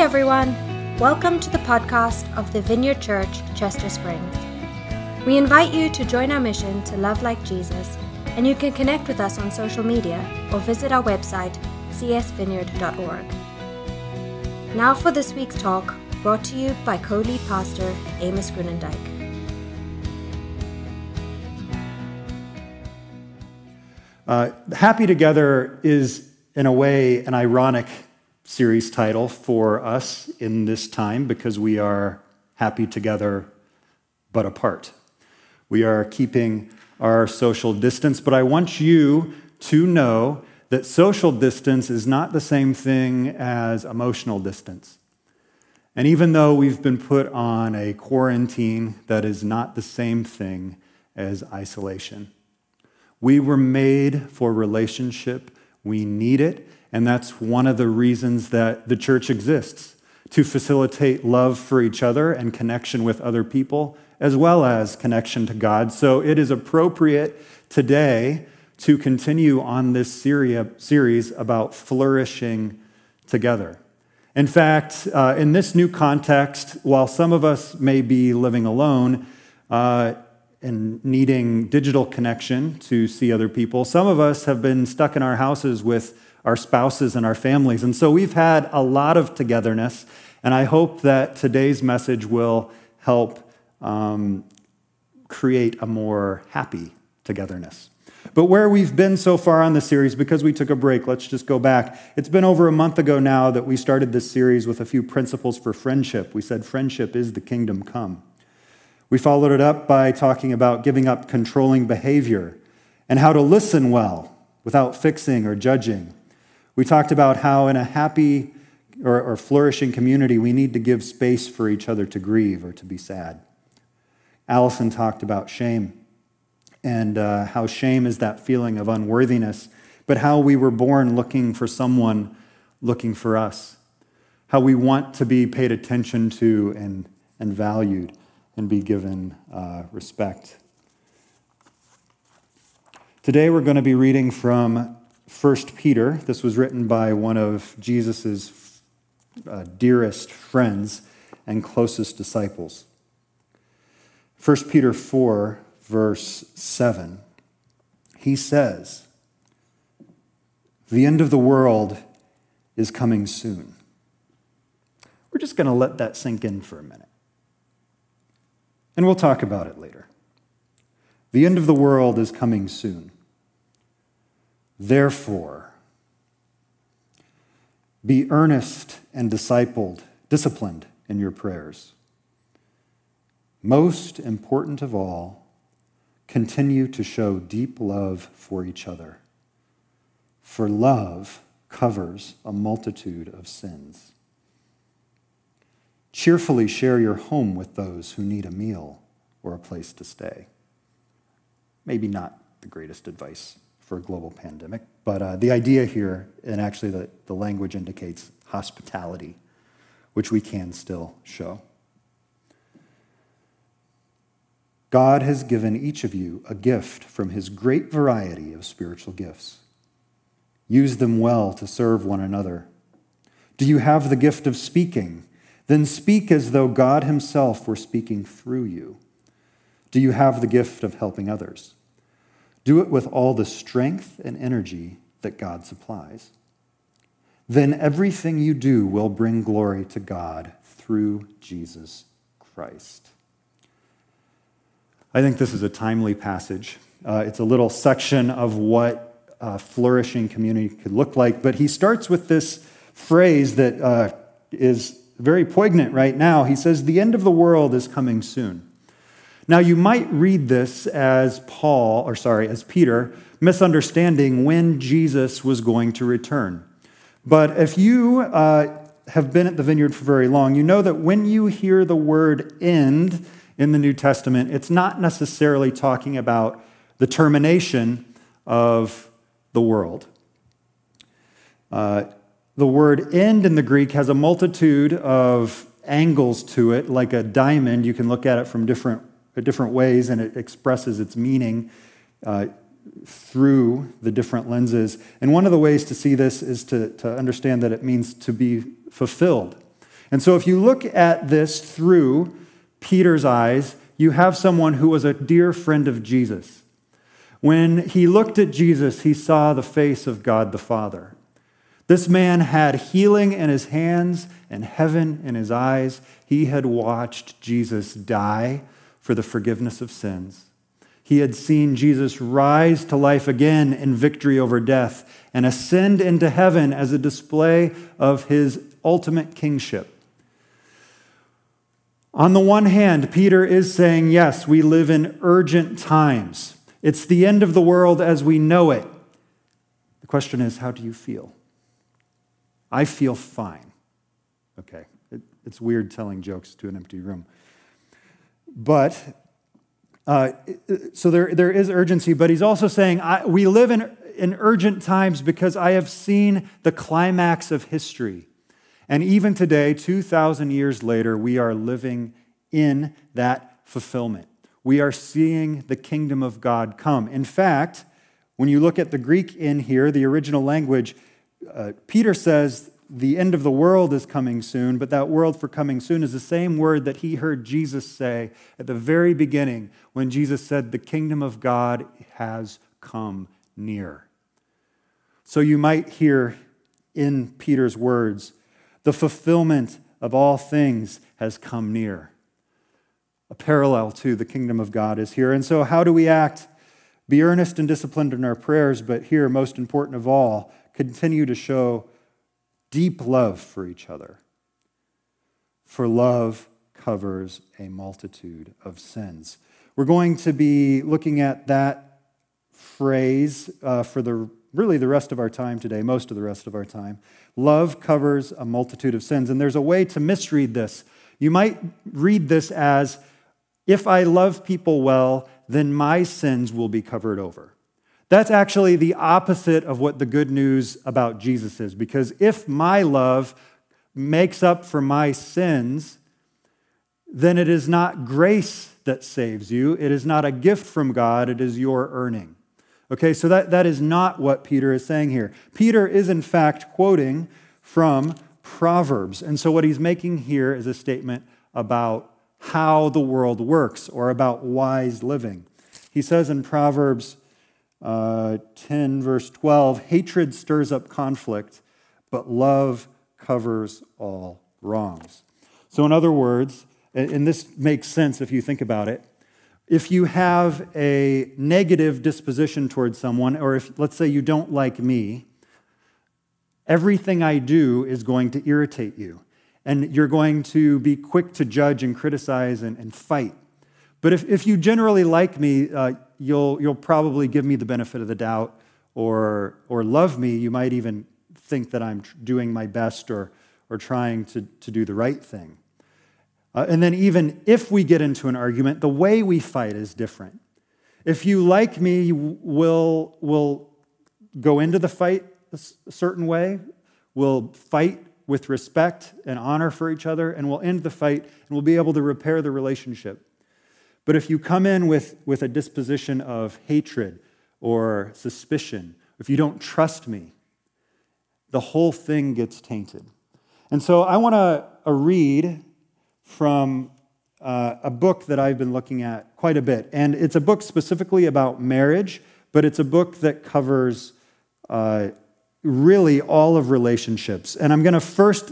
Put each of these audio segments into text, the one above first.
Everyone! Welcome to the podcast of the Vineyard Church, Chester Springs. We invite you to join our mission to love like Jesus, and you can connect with us on social media or visit our website, csvineyard.org. Now for this week's talk, brought to you by co lead pastor Amos Groenendyk. Uh, Happy Together is, in a way, an ironic series title for us in this time because we are happy together but apart. We are keeping our social distance, but I want you to know that social distance is not the same thing as emotional distance. And even though we've been put on a quarantine, that is not the same thing as isolation. We were made for relationship, we need it, and that's one of the reasons that the church exists to facilitate love for each other and connection with other people, as well as connection to God. So it is appropriate today to continue on this series about flourishing together. In fact, uh, in this new context, while some of us may be living alone uh, and needing digital connection to see other people, some of us have been stuck in our houses with our spouses and our families. And so we've had a lot of togetherness, and I hope that today's message will help um, create a more happy togetherness. But where we've been so far on the series, because we took a break, let's just go back. It's been over a month ago now that we started this series with a few principles for friendship. We said friendship is the kingdom come. We followed it up by talking about giving up controlling behavior and how to listen well without fixing or judging. We talked about how in a happy or, or, flourishing community, we need to give space for each other to grieve or to be sad. Allison talked about shame and uh, how shame is that feeling of unworthiness, but how we were born looking for someone looking for us, how we want to be paid attention to and, and valued and be given uh, respect. Today we're going to be reading from 1 Peter. This was written by one of Jesus' uh, dearest friends and closest disciples. 1 Peter 4, verse 7, he says, The end of the world is coming soon. We're just going to let that sink in for a minute. And we'll talk about it later. The end of the world is coming soon. Therefore, be earnest and discipled, disciplined in your prayers. Most important of all, continue to show deep love for each other. For love covers a multitude of sins. Cheerfully share your home with those who need a meal or a place to stay. Maybe not the greatest advice for a global pandemic. But uh, the idea here, and actually the, the language indicates hospitality, which we can still show. God has given each of you a gift from his great variety of spiritual gifts. Use them well to serve one another. Do you have the gift of speaking? Then speak as though God himself were speaking through you. Do you have the gift of helping others? Do it with all the strength and energy that God supplies. Then everything you do will bring glory to God through Jesus Christ. I think this is a timely passage. Uh, it's a little section of what a flourishing community could look like, but he starts with this phrase that uh, is very poignant right now. He says, The end of the world is coming soon. Now, you might read this as Paul, or sorry, as Peter, misunderstanding when Jesus was going to return. But if you uh, have been at the vineyard for very long, you know that when you hear the word end in the New Testament, it's not necessarily talking about the termination of the world. Uh, the word end in the Greek has a multitude of angles to it, like a diamond. You can look at it from different different ways and it expresses its meaning uh, through the different lenses. And one of the ways to see this is to, to understand that it means to be fulfilled. And so if you look at this through Peter's eyes, you have someone who was a dear friend of Jesus. When he looked at Jesus, he saw the face of God the Father. This man had healing in his hands and heaven in his eyes. He had watched Jesus die for the forgiveness of sins. He had seen Jesus rise to life again in victory over death and ascend into heaven as a display of his ultimate kingship. On the one hand, Peter is saying, yes, we live in urgent times. It's the end of the world as we know it. The question is, how do you feel? I feel fine. Okay, it, it's weird telling jokes to an empty room. But, uh, so there, there is urgency, but he's also saying, we live in, in urgent times because I have seen the climax of history. And even today, 2,000 years later, we are living in that fulfillment. We are seeing the kingdom of God come. In fact, when you look at the Greek in here, the original language, uh, Peter says the end of the world is coming soon, but that world for coming soon is the same word that he heard Jesus say at the very beginning when Jesus said, The kingdom of God has come near. So you might hear in Peter's words, the fulfillment of all things has come near. A parallel to the kingdom of God is here. And so, how do we act? Be earnest and disciplined in our prayers, but here, most important of all, continue to show deep love for each other. For love covers a multitude of sins. We're going to be looking at that phrase uh, for the really the rest of our time today, most of the rest of our time. Love covers a multitude of sins. And there's a way to misread this. You might read this as if I love people well, then my sins will be covered over. That's actually the opposite of what the good news about Jesus is, because if my love makes up for my sins, then it is not grace that saves you. It is not a gift from God, it is your earning. Okay, so that, that is not what Peter is saying here. Peter is, in fact, quoting from Proverbs. And so what he's making here is a statement about how the world works or about wise living. He says in Proverbs uh, 10, verse 12, hatred stirs up conflict, but love covers all wrongs. So, in other words, and this makes sense if you think about it, if you have a negative disposition towards someone, or if, let's say, you don't like me, everything I do is going to irritate you. And you're going to be quick to judge and criticize and, and fight. But if, if you generally like me, uh, you'll, you'll probably give me the benefit of the doubt or, or love me. You might even think that I'm doing my best or, or trying to, to do the right thing. Uh, and then, even if we get into an argument, the way we fight is different. If you like me, we'll, we'll go into the fight a certain way, we'll fight with respect and honor for each other, and we'll end the fight and we'll be able to repair the relationship. But if you come in with, with a disposition of hatred or suspicion, if you don't trust me, the whole thing gets tainted. And so I want to read from uh, a book that I've been looking at quite a bit. And it's a book specifically about marriage, but it's a book that covers uh, really all of relationships. And I'm going to first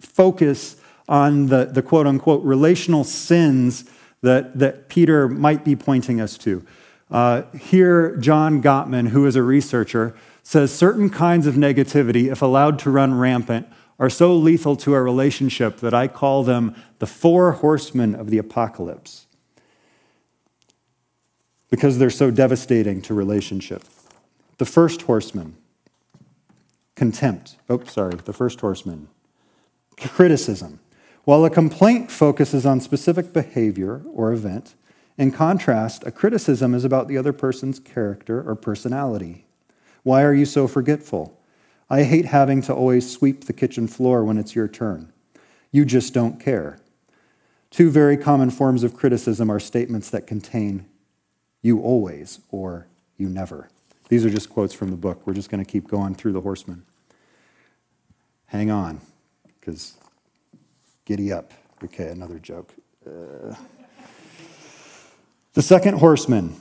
focus on the, the quote unquote relational sins that, that Peter might be pointing us to. Uh, here, John Gottman, who is a researcher, says certain kinds of negativity, if allowed to run rampant, are so lethal to our relationship that I call them the four horsemen of the apocalypse because they're so devastating to relationship. The first horseman, contempt. Oh, sorry, the first horseman, criticism. While a complaint focuses on specific behavior or event, in contrast, a criticism is about the other person's character or personality. Why are you so forgetful? I hate having to always sweep the kitchen floor when it's your turn. You just don't care. Two very common forms of criticism are statements that contain you always or you never. These are just quotes from the book. We're just going to keep going through the horsemen. Hang on, because Giddy up. Okay, another joke. Uh, the second horseman,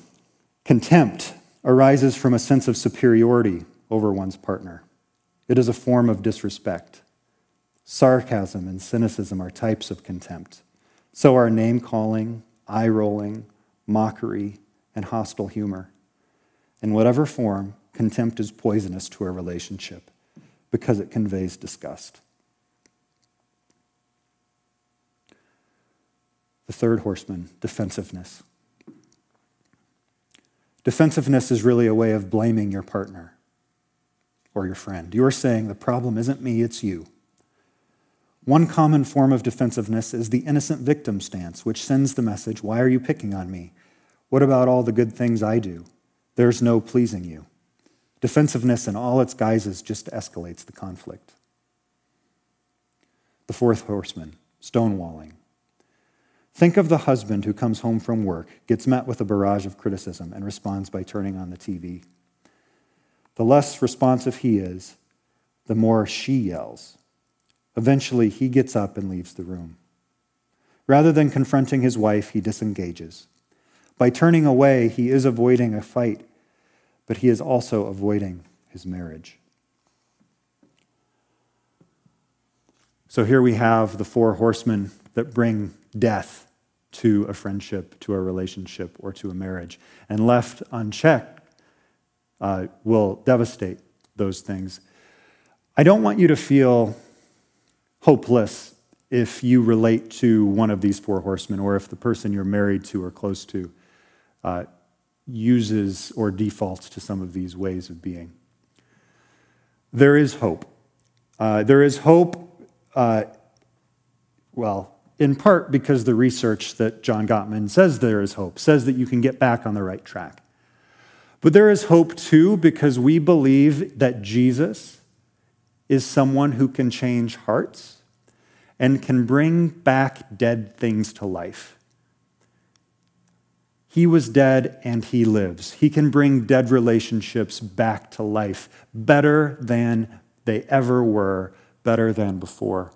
contempt, arises from a sense of superiority over one's partner. It is a form of disrespect. Sarcasm and cynicism are types of contempt. So are name calling, eye rolling, mockery, and hostile humor. In whatever form, contempt is poisonous to a relationship because it conveys disgust. The third horseman, defensiveness. Defensiveness is really a way of blaming your partner or your friend. You're saying, the problem isn't me, it's you. One common form of defensiveness is the innocent victim stance, which sends the message, Why are you picking on me? What about all the good things I do? There's no pleasing you. Defensiveness in all its guises just escalates the conflict. The fourth horseman, stonewalling. Think of the husband who comes home from work, gets met with a barrage of criticism, and responds by turning on the TV. The less responsive he is, the more she yells. Eventually, he gets up and leaves the room. Rather than confronting his wife, he disengages. By turning away, he is avoiding a fight, but he is also avoiding his marriage. So here we have the four horsemen that bring death to a friendship, to a relationship, or to a marriage. And left unchecked uh, will devastate those things. I don't want you to feel hopeless if you relate to one of these four horsemen or if the person you're married to or close to uh, uses or defaults to some of these ways of being. There is hope. Uh, there is hope, uh, well, in part because the research that John Gottman says there is hope, says that you can get back on the right track. But there is hope too because we believe that Jesus is someone who can change hearts and can bring back dead things to life. He was dead and he lives. He can bring dead relationships back to life better than they ever were, better than before.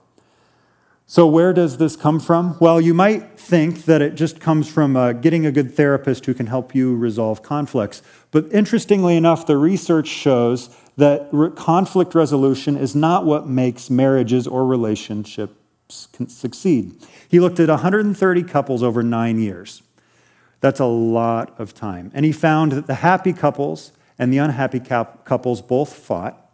So, where does this come from? Well, you might think that it just comes from uh, getting a good therapist who can help you resolve conflicts. But interestingly enough, the research shows that re- conflict resolution is not what makes marriages or relationships succeed. He looked at 130 couples over nine years. That's a lot of time. And he found that the happy couples and the unhappy couples both fought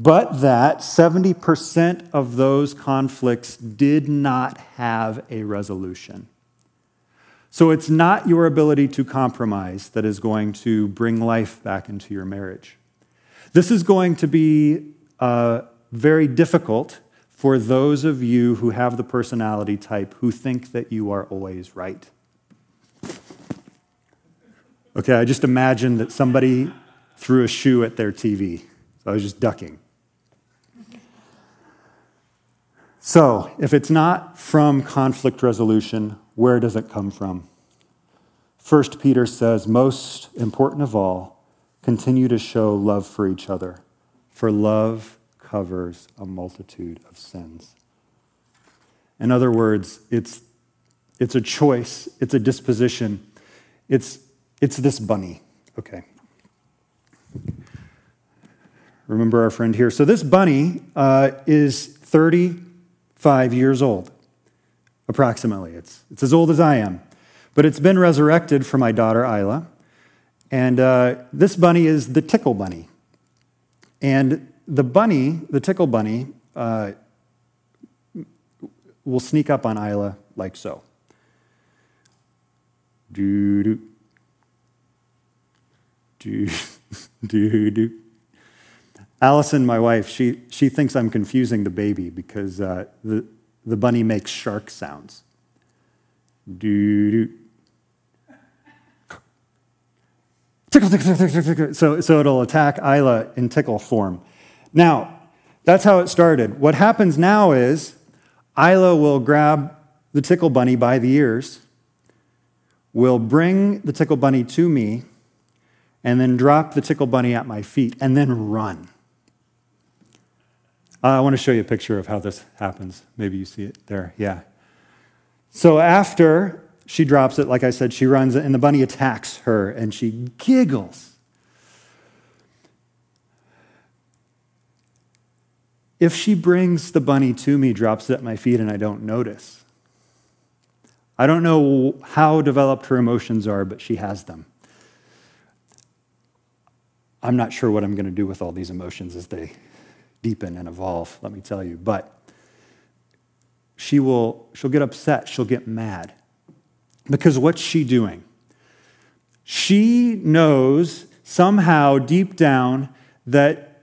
but that 70% of those conflicts did not have a resolution. So it's not your ability to compromise that is going to bring life back into your marriage. This is going to be uh, very difficult for those of you who have the personality type who think that you are always right. Okay, I just imagined that somebody threw a shoe at their TV. So I was just ducking. So, if it's not from conflict resolution, where does it come from? First Peter says, most important of all, continue to show love for each other, for love covers a multitude of sins. In other words, it's, it's a choice, it's a disposition, it's, it's this bunny. Okay. Remember our friend here. So, this bunny uh, is 30 five years old, approximately. It's, it's as old as I am. But it's been resurrected for my daughter, Isla. And uh, this bunny is the tickle bunny. And the bunny, the tickle bunny, uh, will sneak up on Isla like so. Do do. Do do do. Allison, my wife, she, she thinks I'm confusing the baby because uh, the, the bunny makes shark sounds. Do, do. So, so it'll attack Isla in tickle form. Now, that's how it started. What happens now is Isla will grab the tickle bunny by the ears, will bring the tickle bunny to me, and then drop the tickle bunny at my feet, and then run. Uh, I want to show you a picture of how this happens. Maybe you see it there. Yeah. So after she drops it, like I said, she runs and the bunny attacks her and she giggles. If she brings the bunny to me, drops it at my feet, and I don't notice, I don't know how developed her emotions are, but she has them. I'm not sure what I'm going to do with all these emotions as they deepen and evolve, let me tell you. But she will she'll get upset, she'll get mad. Because what's she doing? She knows somehow deep down that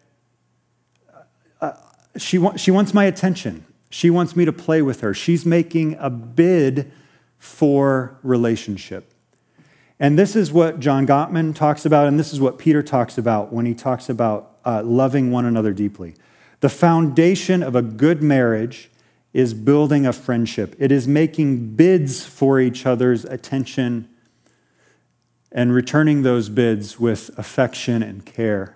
uh, she, wa- she wants my attention. She wants me to play with her. She's making a bid for relationship. And this is what John Gottman talks about, and this is what Peter talks about when he talks about uh, loving one another deeply. The foundation of a good marriage is building a friendship, it is making bids for each other's attention and returning those bids with affection and care.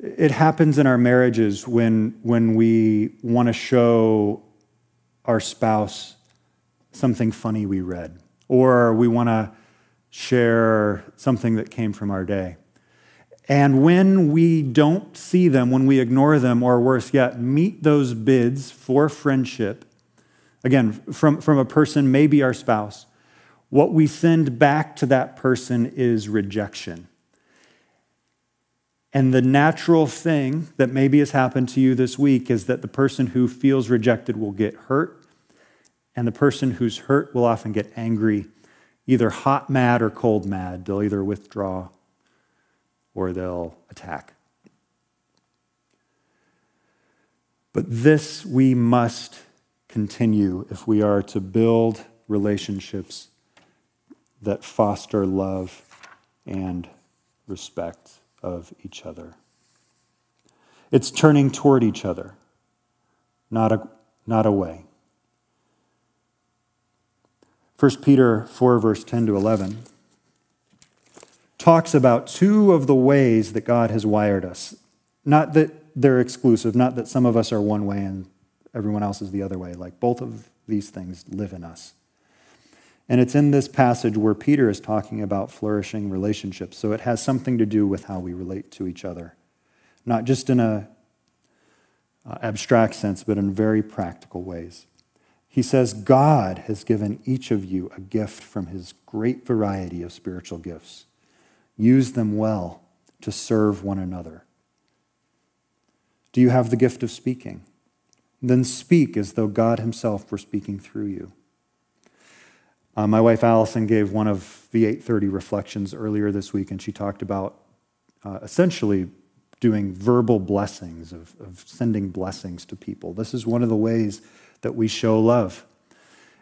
It happens in our marriages when, when we want to show our spouse something funny we read, or we want to share something that came from our day. And when we don't see them, when we ignore them, or worse yet, meet those bids for friendship, again, from, from a person, maybe our spouse, what we send back to that person is rejection. And the natural thing that maybe has happened to you this week is that the person who feels rejected will get hurt, and the person who's hurt will often get angry, either hot mad or cold mad. They'll either withdraw or they'll attack. But this we must continue if we are to build relationships that foster love and respect of each other. It's turning toward each other, not, a, not away. 1 Peter 4, verse 10 to 11 talks about two of the ways that God has wired us. Not that they're exclusive, not that some of us are one way and everyone else is the other way. Like both of these things live in us. And it's in this passage where Peter is talking about flourishing relationships. So it has something to do with how we relate to each other, not just in a uh, abstract sense, but in very practical ways. He says, God has given each of you a gift from his great variety of spiritual gifts. Use them well to serve one another. Do you have the gift of speaking? Then speak as though God Himself were speaking through you. Uh, my wife Allison gave one of the 830 reflections earlier this week, and she talked about uh, essentially doing verbal blessings, of, of sending blessings to people. This is one of the ways that we show love.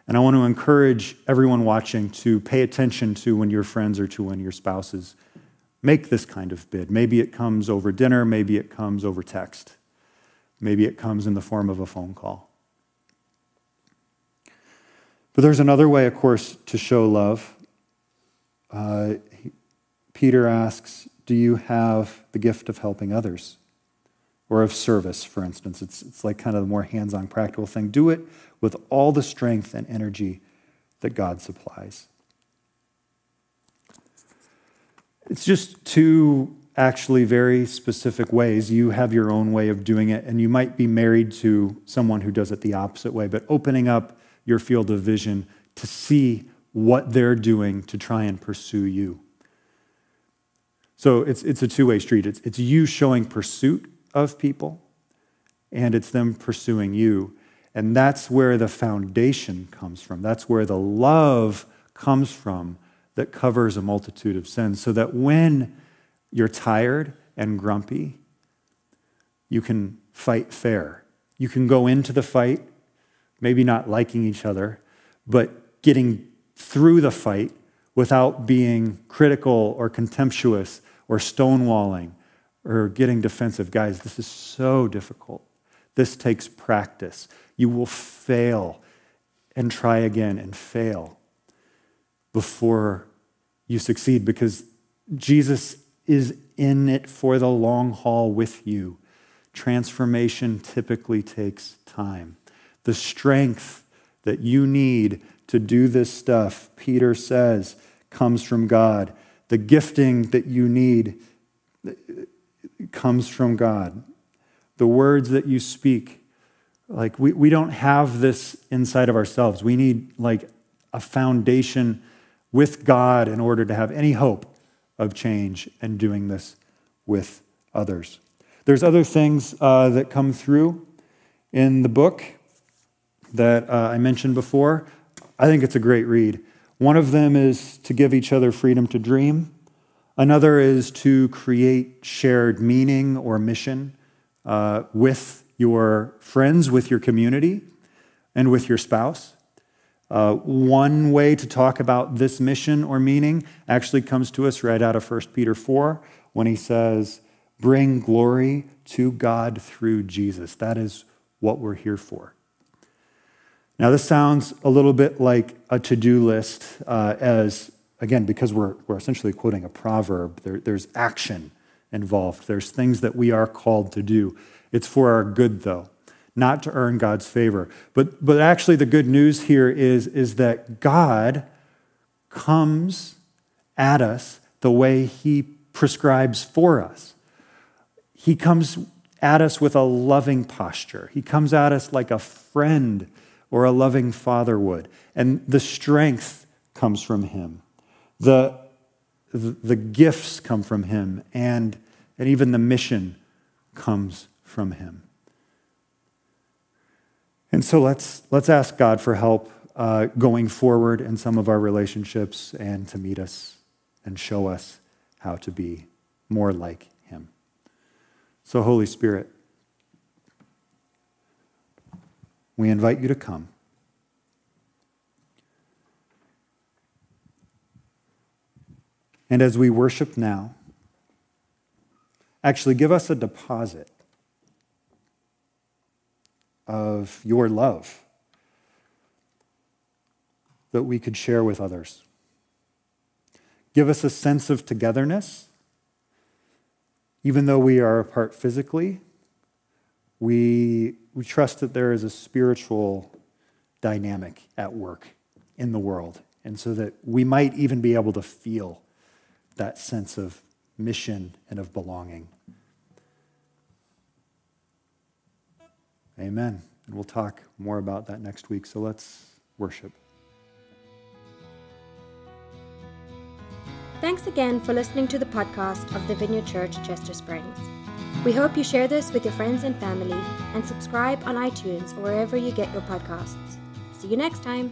And I want to encourage everyone watching to pay attention to when your friends or to when your spouses make this kind of bid. Maybe it comes over dinner, maybe it comes over text, maybe it comes in the form of a phone call. But there's another way, of course, to show love. Uh, Peter asks, Do you have the gift of helping others? Or of service, for instance. It's, it's like kind of the more hands on practical thing. Do it with all the strength and energy that God supplies. It's just two actually very specific ways. You have your own way of doing it, and you might be married to someone who does it the opposite way, but opening up your field of vision to see what they're doing to try and pursue you. So it's, it's a two way street. It's, it's you showing pursuit of people, and it's them pursuing you. And that's where the foundation comes from. That's where the love comes from that covers a multitude of sins, so that when you're tired and grumpy, you can fight fair. You can go into the fight, maybe not liking each other, but getting through the fight without being critical or contemptuous or stonewalling or getting defensive. Guys, this is so difficult. This takes practice. You will fail and try again and fail before you succeed because Jesus is in it for the long haul with you Transformation typically takes time. The strength that you need to do this stuff, Peter says, comes from God. The gifting that you need comes from God. The words that you speak, like we, we don't have this inside of ourselves. We need like a foundation with God in order to have any hope of change and doing this with others. There's other things uh, that come through in the book that uh, I mentioned before. I think it's a great read. One of them is to give each other freedom to dream. Another is to create shared meaning or mission uh, with your friends, with your community, and with your spouse. Uh, one way to talk about this mission or meaning actually comes to us right out of 1 Peter 4 when he says, Bring glory to God through Jesus. That is what we're here for. Now, this sounds a little bit like a to do list, uh, as again, because we're, we're essentially quoting a proverb, there, there's action involved. There's things that we are called to do. It's for our good, though, not to earn God's favor. But, but actually, the good news here is, is that God comes at us the way He prescribes for us. He comes at us with a loving posture, He comes at us like a friend or a loving father would. And the strength comes from him. The, the, gifts come from him, and, and even the mission comes from him. And so let's, let's ask God for help uh, going forward in some of our relationships and to meet us and show us how to be more like him. So, Holy Spirit, we invite you to come. And as we worship now, actually give us a deposit of your love that we could share with others. Give us a sense of togetherness. Even though we are apart physically, we we trust that there is a spiritual dynamic at work in the world. And so that we might even be able to feel that sense of mission and of belonging. Amen. And we'll talk more about that next week. So let's worship. Thanks again for listening to the podcast of the Vineyard Church, Chester Springs. We hope you share this with your friends and family and subscribe on iTunes or wherever you get your podcasts. See you next time.